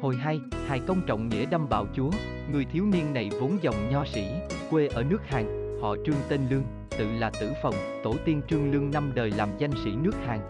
Hồi hai, Hài công trọng nghĩa đâm bạo chúa, người thiếu niên này vốn dòng nho sĩ, quê ở nước Hàn, họ Trương tên Lương, tự là Tử Phòng, tổ tiên Trương Lương năm đời làm danh sĩ nước Hàn.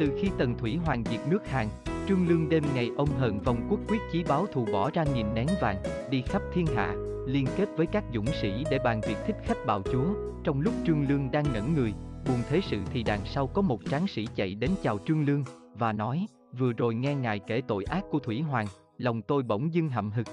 Từ khi Tần Thủy Hoàng diệt nước Hàn, Trương Lương đêm ngày ông hờn vòng quốc quyết chí báo thù bỏ ra nghìn nén vàng, đi khắp thiên hạ, liên kết với các dũng sĩ để bàn việc thích khách bạo chúa. Trong lúc Trương Lương đang ngẩn người, buồn thế sự thì đằng sau có một tráng sĩ chạy đến chào Trương Lương, và nói, vừa rồi nghe ngài kể tội ác của Thủy Hoàng, lòng tôi bỗng dưng hậm hực.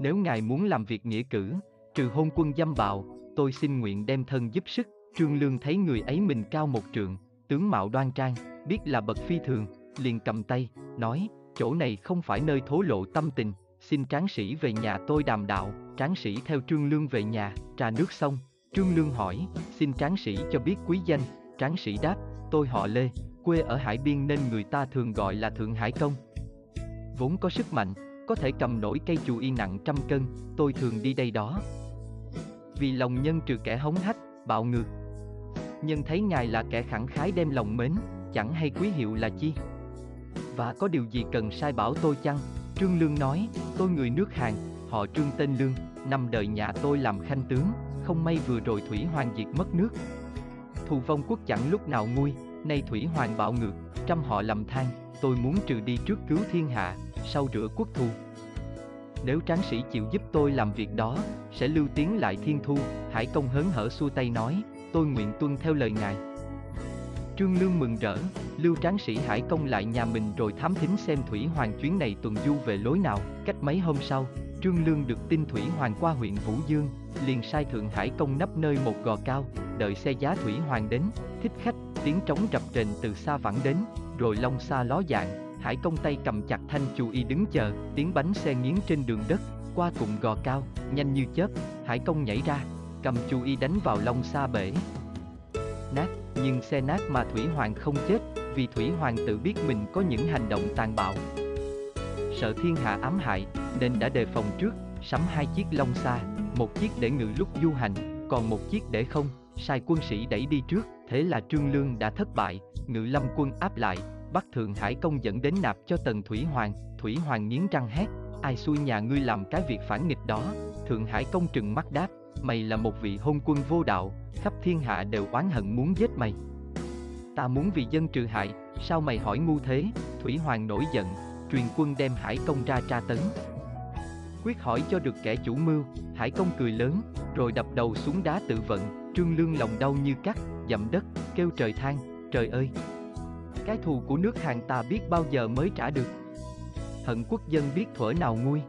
Nếu ngài muốn làm việc nghĩa cử, trừ hôn quân dâm bạo, tôi xin nguyện đem thân giúp sức. Trương Lương thấy người ấy mình cao một trượng, tướng mạo đoan trang, biết là bậc phi thường, liền cầm tay, nói, chỗ này không phải nơi thố lộ tâm tình, xin tráng sĩ về nhà tôi đàm đạo, tráng sĩ theo Trương Lương về nhà, trà nước xong, Trương Lương hỏi, xin tráng sĩ cho biết quý danh, tráng sĩ đáp, tôi họ Lê, quê ở Hải Biên nên người ta thường gọi là Thượng Hải Công. Vốn có sức mạnh, có thể cầm nổi cây chù y nặng trăm cân, tôi thường đi đây đó. Vì lòng nhân trừ kẻ hống hách, bạo ngược. Nhân thấy ngài là kẻ khẳng khái đem lòng mến, chẳng hay quý hiệu là chi. Và có điều gì cần sai bảo tôi chăng? Trương Lương nói, tôi người nước Hàn, họ Trương tên Lương, năm đời nhà tôi làm khanh tướng, không may vừa rồi Thủy Hoàng diệt mất nước. Thù vong quốc chẳng lúc nào nguôi, nay Thủy Hoàng bạo ngược, trăm họ lầm than, tôi muốn trừ đi trước cứu thiên hạ, sau rửa quốc thù. Nếu tráng sĩ chịu giúp tôi làm việc đó, sẽ lưu tiến lại thiên thu, Hải công hớn hở xua tay nói, tôi nguyện tuân theo lời ngài. Trương Lương mừng rỡ, lưu tráng sĩ Hải công lại nhà mình rồi thám thính xem Thủy Hoàng chuyến này tuần du về lối nào, cách mấy hôm sau, Trương Lương được tin Thủy Hoàng qua huyện Vũ Dương, liền sai Thượng Hải công nấp nơi một gò cao, đợi xe giá Thủy Hoàng đến, thích khách, tiếng trống rập rền từ xa vẳng đến, rồi long xa ló dạng, Hải công tay cầm chặt thanh chù y đứng chờ, tiếng bánh xe nghiến trên đường đất, qua cụm gò cao, nhanh như chớp, Hải công nhảy ra, cầm chù y đánh vào long xa bể. Nát, nhưng xe nát mà Thủy Hoàng không chết, vì Thủy Hoàng tự biết mình có những hành động tàn bạo. Sợ thiên hạ ám hại, nên đã đề phòng trước, sắm hai chiếc long xa, một chiếc để ngự lúc du hành, còn một chiếc để không, sai quân sĩ đẩy đi trước, thế là Trương Lương đã thất bại, ngự lâm quân áp lại, bắt Thượng Hải công dẫn đến nạp cho Tần Thủy Hoàng, Thủy Hoàng nghiến răng hét, ai xui nhà ngươi làm cái việc phản nghịch đó, Thượng Hải công trừng mắt đáp, mày là một vị hôn quân vô đạo, khắp thiên hạ đều oán hận muốn giết mày. Ta muốn vì dân trừ hại, sao mày hỏi ngu thế, Thủy Hoàng nổi giận, truyền quân đem Hải công ra tra tấn. Quyết hỏi cho được kẻ chủ mưu, Hải công cười lớn, rồi đập đầu xuống đá tự vận, trương lương lòng đau như cắt, dậm đất, kêu trời than, trời ơi! Cái thù của nước Hàn ta biết bao giờ mới trả được. Hận quốc dân biết thuở nào nguôi.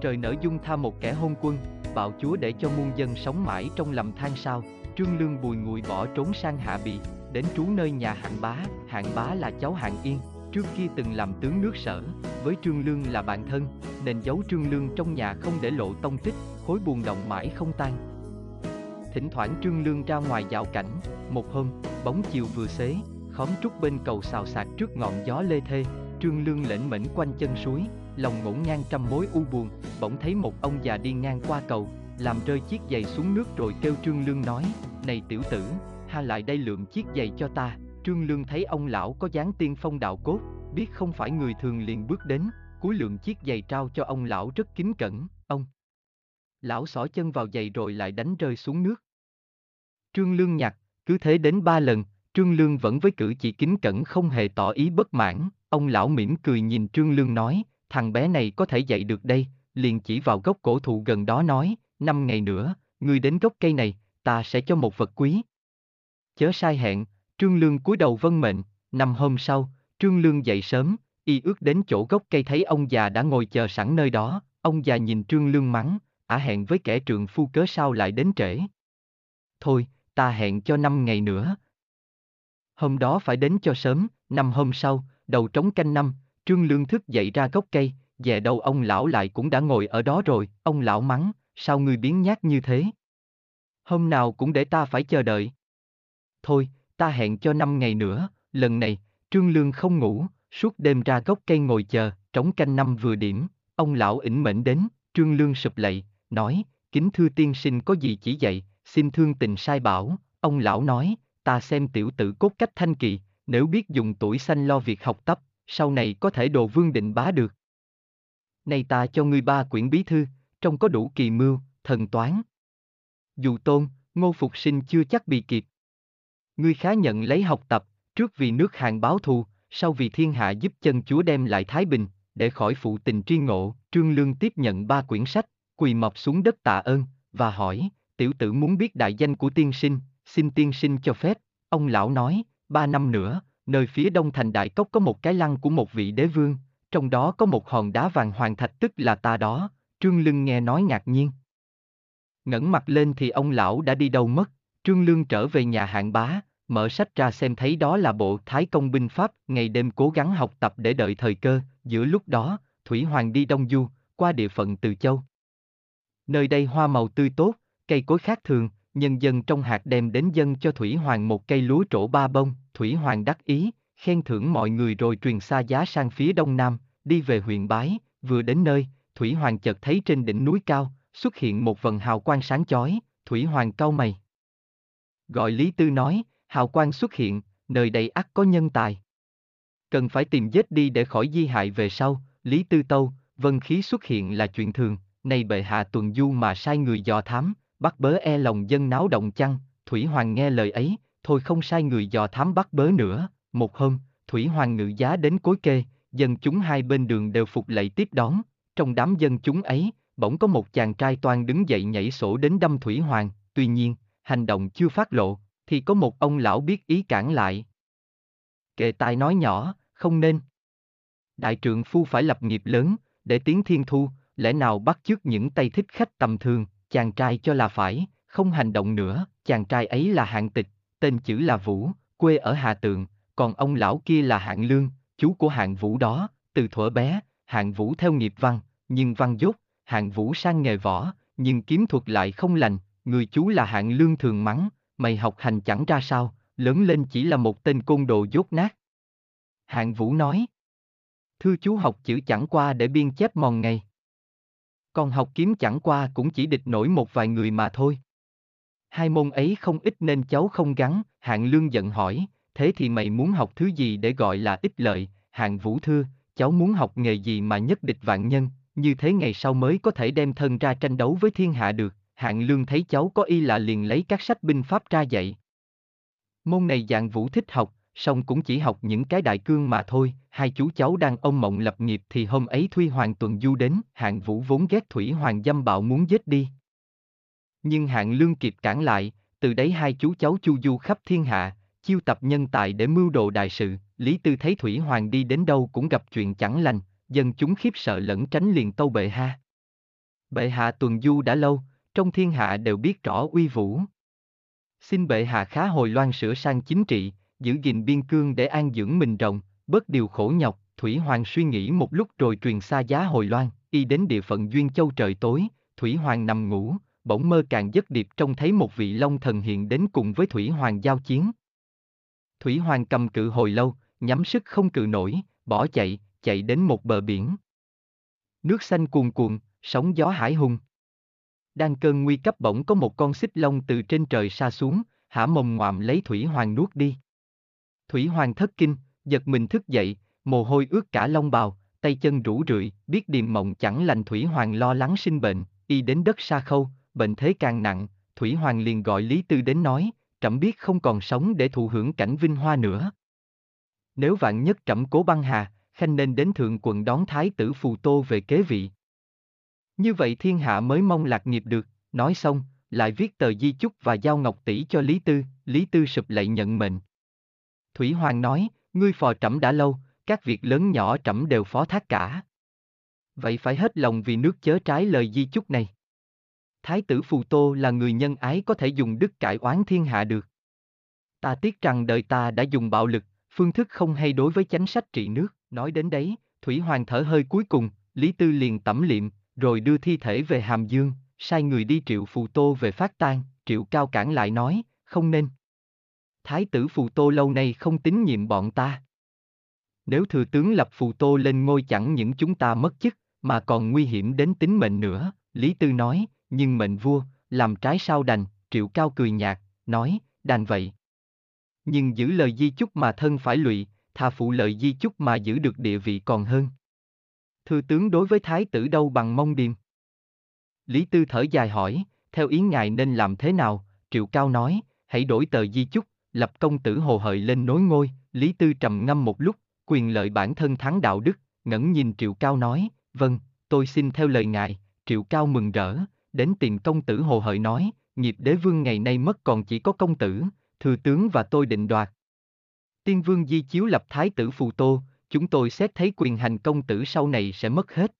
Trời nở dung tha một kẻ hôn quân, bạo chúa để cho muôn dân sống mãi trong lầm than sao, trương lương bùi ngùi bỏ trốn sang hạ bị, đến trú nơi nhà hạng bá, hạng bá là cháu hạng yên, trước kia từng làm tướng nước sở, với Trương Lương là bạn thân, nên giấu Trương Lương trong nhà không để lộ tông tích, khối buồn động mãi không tan. Thỉnh thoảng Trương Lương ra ngoài dạo cảnh, một hôm, bóng chiều vừa xế, khóm trúc bên cầu xào xạc trước ngọn gió lê thê, Trương Lương lệnh mệnh quanh chân suối, lòng ngổn ngang trăm mối u buồn, bỗng thấy một ông già đi ngang qua cầu, làm rơi chiếc giày xuống nước rồi kêu Trương Lương nói, này tiểu tử, ha lại đây lượm chiếc giày cho ta, Trương Lương thấy ông lão có dáng tiên phong đạo cốt, biết không phải người thường liền bước đến, cúi lượng chiếc giày trao cho ông lão rất kính cẩn. Lão xỏ chân vào giày rồi lại đánh rơi xuống nước. Trương Lương nhặt, cứ thế đến ba lần, Trương Lương vẫn với cử chỉ kính cẩn không hề tỏ ý bất mãn, ông lão mỉm cười nhìn Trương Lương nói, thằng bé này có thể dạy được đây, liền chỉ vào gốc cổ thụ gần đó nói, năm ngày nữa, ngươi đến gốc cây này, ta sẽ cho một vật quý. Chớ sai hẹn, Trương Lương cúi đầu vân mệnh, năm hôm sau, Trương Lương dậy sớm, y ước đến chỗ gốc cây thấy ông già đã ngồi chờ sẵn nơi đó, ông già nhìn Trương Lương mắng, ả hẹn với kẻ trượng phu cớ sao lại đến trễ. Thôi, ta hẹn cho năm ngày nữa. Hôm đó phải đến cho sớm, năm hôm sau, đầu trống canh năm, Trương Lương thức dậy ra gốc cây, về đâu ông lão lại cũng đã ngồi ở đó rồi, ông lão mắng, sao ngươi biến nhát như thế? Hôm nào cũng để ta phải chờ đợi. Thôi, ta hẹn cho năm ngày nữa, lần này, Trương Lương không ngủ, suốt đêm ra gốc cây ngồi chờ, trống canh năm vừa điểm, ông lão ỉnh mệnh đến, Trương Lương sụp lạy, nói, kính thưa tiên sinh có gì chỉ dạy, xin thương tình sai bảo, ông lão nói, ta xem tiểu tử cốt cách thanh kỳ, nếu biết dùng tuổi xanh lo việc học tập, sau này có thể đồ vương định bá được. Này ta cho ngươi ba quyển bí thư, trong có đủ kỳ mưu, thần toán. Dù tôn, ngô phục sinh chưa chắc bị kịp. Ngươi khá nhận lấy học tập, trước vì nước hàng báo thù, sau vì thiên hạ giúp chân chúa đem lại Thái Bình, để khỏi phụ tình tri ngộ, Trương Lương tiếp nhận ba quyển sách, quỳ mọc xuống đất tạ ơn, và hỏi, tiểu tử muốn biết đại danh của tiên sinh, xin tiên sinh cho phép, ông lão nói, ba năm nữa, nơi phía đông thành đại cốc có một cái lăng của một vị đế vương, trong đó có một hòn đá vàng hoàng thạch tức là ta đó, Trương Lương nghe nói ngạc nhiên. ngẩng mặt lên thì ông lão đã đi đâu mất, Trương Lương trở về nhà hạng bá, mở sách ra xem thấy đó là bộ Thái Công binh pháp, ngày đêm cố gắng học tập để đợi thời cơ, giữa lúc đó, Thủy Hoàng đi Đông Du, qua địa phận Từ Châu. Nơi đây hoa màu tươi tốt, cây cối khác thường, nhân dân trong hạt đem đến dân cho Thủy Hoàng một cây lúa trổ ba bông, Thủy Hoàng đắc ý, khen thưởng mọi người rồi truyền xa giá sang phía đông nam, đi về huyện Bái, vừa đến nơi, Thủy Hoàng chợt thấy trên đỉnh núi cao, xuất hiện một vần hào quang sáng chói, Thủy Hoàng cau mày. Gọi Lý Tư nói, hào quang xuất hiện, nơi đây ắt có nhân tài. Cần phải tìm giết đi để khỏi di hại về sau, Lý Tư Tâu, vân khí xuất hiện là chuyện thường, nay bệ hạ tuần du mà sai người dò thám, bắt bớ e lòng dân náo động chăng, Thủy Hoàng nghe lời ấy, thôi không sai người dò thám bắt bớ nữa, một hôm, Thủy Hoàng ngự giá đến cối kê, dân chúng hai bên đường đều phục lạy tiếp đón, trong đám dân chúng ấy, bỗng có một chàng trai toan đứng dậy nhảy sổ đến đâm Thủy Hoàng, tuy nhiên, hành động chưa phát lộ, thì có một ông lão biết ý cản lại. Kệ tài nói nhỏ, không nên. Đại trượng phu phải lập nghiệp lớn, để tiến thiên thu, lẽ nào bắt chước những tay thích khách tầm thường, chàng trai cho là phải, không hành động nữa, chàng trai ấy là hạng tịch, tên chữ là Vũ, quê ở Hà Tượng, còn ông lão kia là hạng lương, chú của hạng Vũ đó, từ thuở bé, hạng Vũ theo nghiệp văn, nhưng văn dốt, hạng Vũ sang nghề võ, nhưng kiếm thuật lại không lành, người chú là hạng lương thường mắng, mày học hành chẳng ra sao, lớn lên chỉ là một tên côn đồ dốt nát. Hạng Vũ nói, thưa chú học chữ chẳng qua để biên chép mòn ngày. Còn học kiếm chẳng qua cũng chỉ địch nổi một vài người mà thôi. Hai môn ấy không ít nên cháu không gắn, hạng lương giận hỏi, thế thì mày muốn học thứ gì để gọi là ích lợi, hạng vũ thưa, cháu muốn học nghề gì mà nhất địch vạn nhân, như thế ngày sau mới có thể đem thân ra tranh đấu với thiên hạ được, hạng lương thấy cháu có y lạ liền lấy các sách binh pháp ra dạy. Môn này dạng vũ thích học, song cũng chỉ học những cái đại cương mà thôi, hai chú cháu đang ông mộng lập nghiệp thì hôm ấy Thuy Hoàng tuần du đến, hạng vũ vốn ghét Thủy Hoàng dâm bạo muốn giết đi. Nhưng hạng lương kịp cản lại, từ đấy hai chú cháu chu du khắp thiên hạ, chiêu tập nhân tài để mưu đồ đại sự, Lý Tư thấy Thủy Hoàng đi đến đâu cũng gặp chuyện chẳng lành, dân chúng khiếp sợ lẫn tránh liền tâu bệ hạ. Bệ hạ tuần du đã lâu, trong thiên hạ đều biết rõ uy vũ. Xin bệ hạ khá hồi loan sửa sang chính trị, giữ gìn biên cương để an dưỡng mình rộng, bớt điều khổ nhọc, Thủy Hoàng suy nghĩ một lúc rồi truyền xa giá hồi loan, y đến địa phận Duyên Châu trời tối, Thủy Hoàng nằm ngủ, bỗng mơ càng giấc điệp trông thấy một vị long thần hiện đến cùng với Thủy Hoàng giao chiến. Thủy Hoàng cầm cự hồi lâu, nhắm sức không cự nổi, bỏ chạy, chạy đến một bờ biển. Nước xanh cuồn cuộn, sóng gió hải hùng. Đang cơn nguy cấp bỗng có một con xích long từ trên trời xa xuống, hả mồm ngoạm lấy Thủy Hoàng nuốt đi. Thủy Hoàng thất kinh, giật mình thức dậy, mồ hôi ướt cả lông bào, tay chân rũ rượi, biết điềm mộng chẳng lành Thủy Hoàng lo lắng sinh bệnh, y đến đất xa khâu, bệnh thế càng nặng, Thủy Hoàng liền gọi Lý Tư đến nói, trẫm biết không còn sống để thụ hưởng cảnh vinh hoa nữa. Nếu vạn nhất trẫm cố băng hà, khanh nên đến thượng quận đón thái tử phù tô về kế vị. Như vậy thiên hạ mới mong lạc nghiệp được, nói xong, lại viết tờ di chúc và giao ngọc tỷ cho Lý Tư, Lý Tư sụp lạy nhận mệnh. Thủy Hoàng nói, ngươi phò trẫm đã lâu, các việc lớn nhỏ trẫm đều phó thác cả. Vậy phải hết lòng vì nước chớ trái lời di chúc này. Thái tử Phù Tô là người nhân ái có thể dùng đức cải oán thiên hạ được. Ta tiếc rằng đời ta đã dùng bạo lực, phương thức không hay đối với chánh sách trị nước, nói đến đấy, Thủy Hoàng thở hơi cuối cùng, Lý Tư liền tẩm liệm, rồi đưa thi thể về Hàm Dương, sai người đi triệu Phù Tô về phát tang, triệu cao cản lại nói, không nên. Thái tử Phù Tô lâu nay không tín nhiệm bọn ta. Nếu thừa tướng lập Phù Tô lên ngôi chẳng những chúng ta mất chức, mà còn nguy hiểm đến tính mệnh nữa, Lý Tư nói, nhưng mệnh vua, làm trái sao đành, triệu cao cười nhạt, nói, đành vậy. Nhưng giữ lời di chúc mà thân phải lụy, thà phụ lợi di chúc mà giữ được địa vị còn hơn. Thư tướng đối với thái tử đâu bằng mong điềm. Lý Tư thở dài hỏi, theo ý ngài nên làm thế nào, Triệu Cao nói, hãy đổi tờ di chúc, lập công tử hồ hợi lên nối ngôi, Lý Tư trầm ngâm một lúc, quyền lợi bản thân thắng đạo đức, ngẩng nhìn Triệu Cao nói, vâng, tôi xin theo lời ngài, Triệu Cao mừng rỡ, đến tìm công tử hồ hợi nói, nghiệp đế vương ngày nay mất còn chỉ có công tử, thừa tướng và tôi định đoạt. Tiên vương di chiếu lập thái tử phù tô, chúng tôi xét thấy quyền hành công tử sau này sẽ mất hết.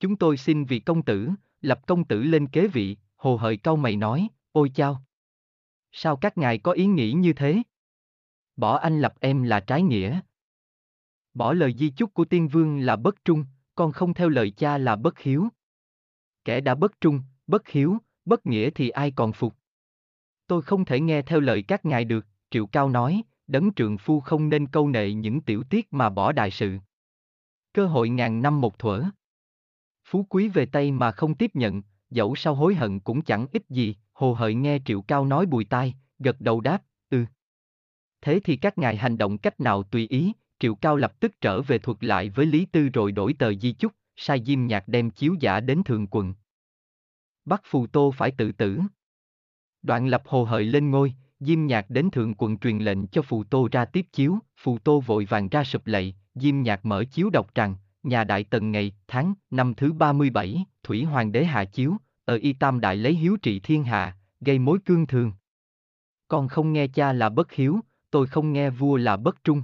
Chúng tôi xin vì công tử, lập công tử lên kế vị, hồ hợi cao mày nói, ôi chao. Sao các ngài có ý nghĩ như thế? Bỏ anh lập em là trái nghĩa. Bỏ lời di chúc của tiên vương là bất trung, con không theo lời cha là bất hiếu. Kẻ đã bất trung, bất hiếu, bất nghĩa thì ai còn phục. Tôi không thể nghe theo lời các ngài được, Triệu Cao nói, đấng trượng phu không nên câu nệ những tiểu tiết mà bỏ đại sự. Cơ hội ngàn năm một thuở. Phú quý về tay mà không tiếp nhận, dẫu sao hối hận cũng chẳng ích gì, hồ hợi nghe Triệu Cao nói bùi tai, gật đầu đáp, ừ. Thế thì các ngài hành động cách nào tùy ý, Triệu Cao lập tức trở về thuật lại với Lý Tư rồi đổi tờ di chúc, sai Diêm Nhạc đem chiếu giả đến thường quận. Bắt Phù Tô phải tự tử. Đoạn lập hồ hợi lên ngôi, Diêm Nhạc đến thượng quận truyền lệnh cho Phù Tô ra tiếp chiếu, Phù Tô vội vàng ra sụp lạy, Diêm Nhạc mở chiếu đọc rằng, nhà đại tần ngày, tháng, năm thứ 37, Thủy Hoàng đế hạ chiếu, ở Y Tam Đại lấy hiếu trị thiên hạ, gây mối cương thường. Con không nghe cha là bất hiếu, tôi không nghe vua là bất trung.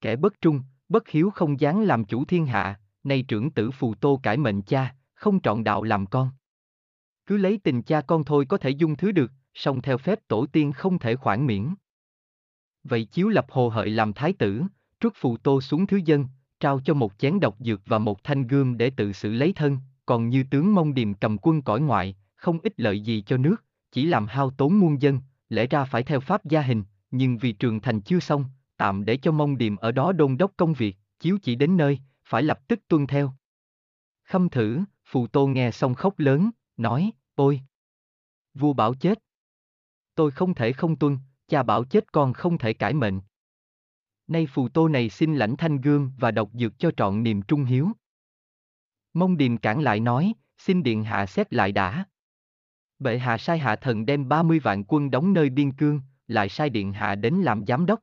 Kẻ bất trung, bất hiếu không dám làm chủ thiên hạ, nay trưởng tử phù tô cải mệnh cha, không trọn đạo làm con. Cứ lấy tình cha con thôi có thể dung thứ được, song theo phép tổ tiên không thể khoản miễn. Vậy chiếu lập hồ hợi làm thái tử, trút phù tô xuống thứ dân, trao cho một chén độc dược và một thanh gươm để tự xử lấy thân, còn như tướng mông điềm cầm quân cõi ngoại, không ích lợi gì cho nước, chỉ làm hao tốn muôn dân, lẽ ra phải theo pháp gia hình, nhưng vì trường thành chưa xong, tạm để cho mông điềm ở đó đôn đốc công việc, chiếu chỉ đến nơi, phải lập tức tuân theo. Khâm thử, phù tô nghe xong khóc lớn, nói, ôi! Vua bảo chết. Tôi không thể không tuân, cha bảo chết con không thể cải mệnh. Nay phù tô này xin lãnh thanh gương và độc dược cho trọn niềm trung hiếu. Mông điềm cản lại nói, xin điện hạ xét lại đã. Bệ hạ sai hạ thần đem 30 vạn quân đóng nơi biên cương, lại sai điện hạ đến làm giám đốc.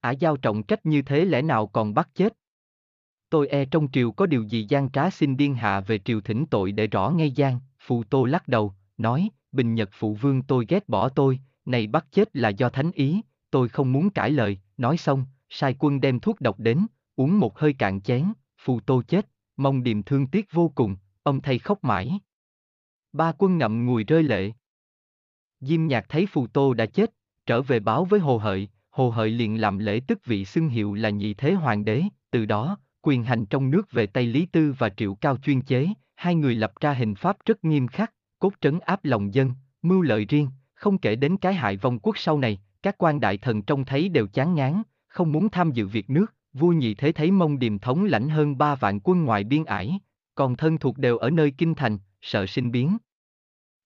Ả giao trọng trách như thế lẽ nào còn bắt chết? Tôi e trong triều có điều gì gian trá xin điên hạ về triều thỉnh tội để rõ ngay gian, phù tô lắc đầu, nói, bình nhật phụ vương tôi ghét bỏ tôi, này bắt chết là do thánh ý, tôi không muốn cãi lời, nói xong, sai quân đem thuốc độc đến, uống một hơi cạn chén, phù tô chết, mong điềm thương tiếc vô cùng, ông thầy khóc mãi. Ba quân ngậm ngùi rơi lệ. Diêm nhạc thấy phù tô đã chết, trở về báo với hồ hợi, hồ hợi liền làm lễ tức vị xưng hiệu là nhị thế hoàng đế, từ đó, quyền hành trong nước về tay Lý Tư và Triệu Cao chuyên chế, hai người lập ra hình pháp rất nghiêm khắc, cốt trấn áp lòng dân, mưu lợi riêng, không kể đến cái hại vong quốc sau này, các quan đại thần trông thấy đều chán ngán, không muốn tham dự việc nước, vua nhị thế thấy mông điềm thống lãnh hơn ba vạn quân ngoài biên ải, còn thân thuộc đều ở nơi kinh thành, sợ sinh biến.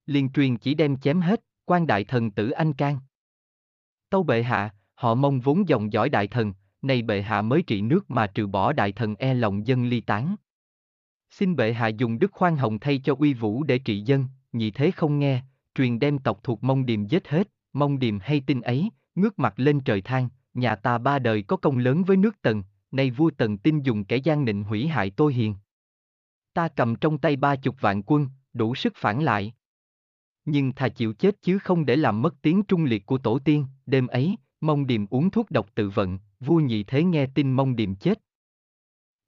Liên truyền chỉ đem chém hết, quan đại thần tử anh can. Tâu bệ hạ, họ mong vốn dòng dõi đại thần, nay bệ hạ mới trị nước mà trừ bỏ đại thần e lòng dân ly tán. Xin bệ hạ dùng đức khoan hồng thay cho uy vũ để trị dân, nhị thế không nghe, truyền đem tộc thuộc mông điềm giết hết, mông điềm hay tin ấy, ngước mặt lên trời than, nhà ta ba đời có công lớn với nước tần, nay vua tần tin dùng kẻ gian nịnh hủy hại tôi hiền. Ta cầm trong tay ba chục vạn quân, đủ sức phản lại. Nhưng thà chịu chết chứ không để làm mất tiếng trung liệt của tổ tiên, đêm ấy, mông điềm uống thuốc độc tự vận, vua nhị thế nghe tin mông điềm chết.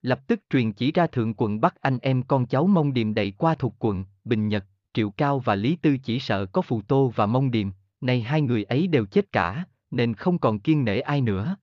Lập tức truyền chỉ ra thượng quận bắt anh em con cháu mông điềm đẩy qua thuộc quận, Bình Nhật, Triệu Cao và Lý Tư chỉ sợ có phù tô và mông điềm, nay hai người ấy đều chết cả, nên không còn kiên nể ai nữa.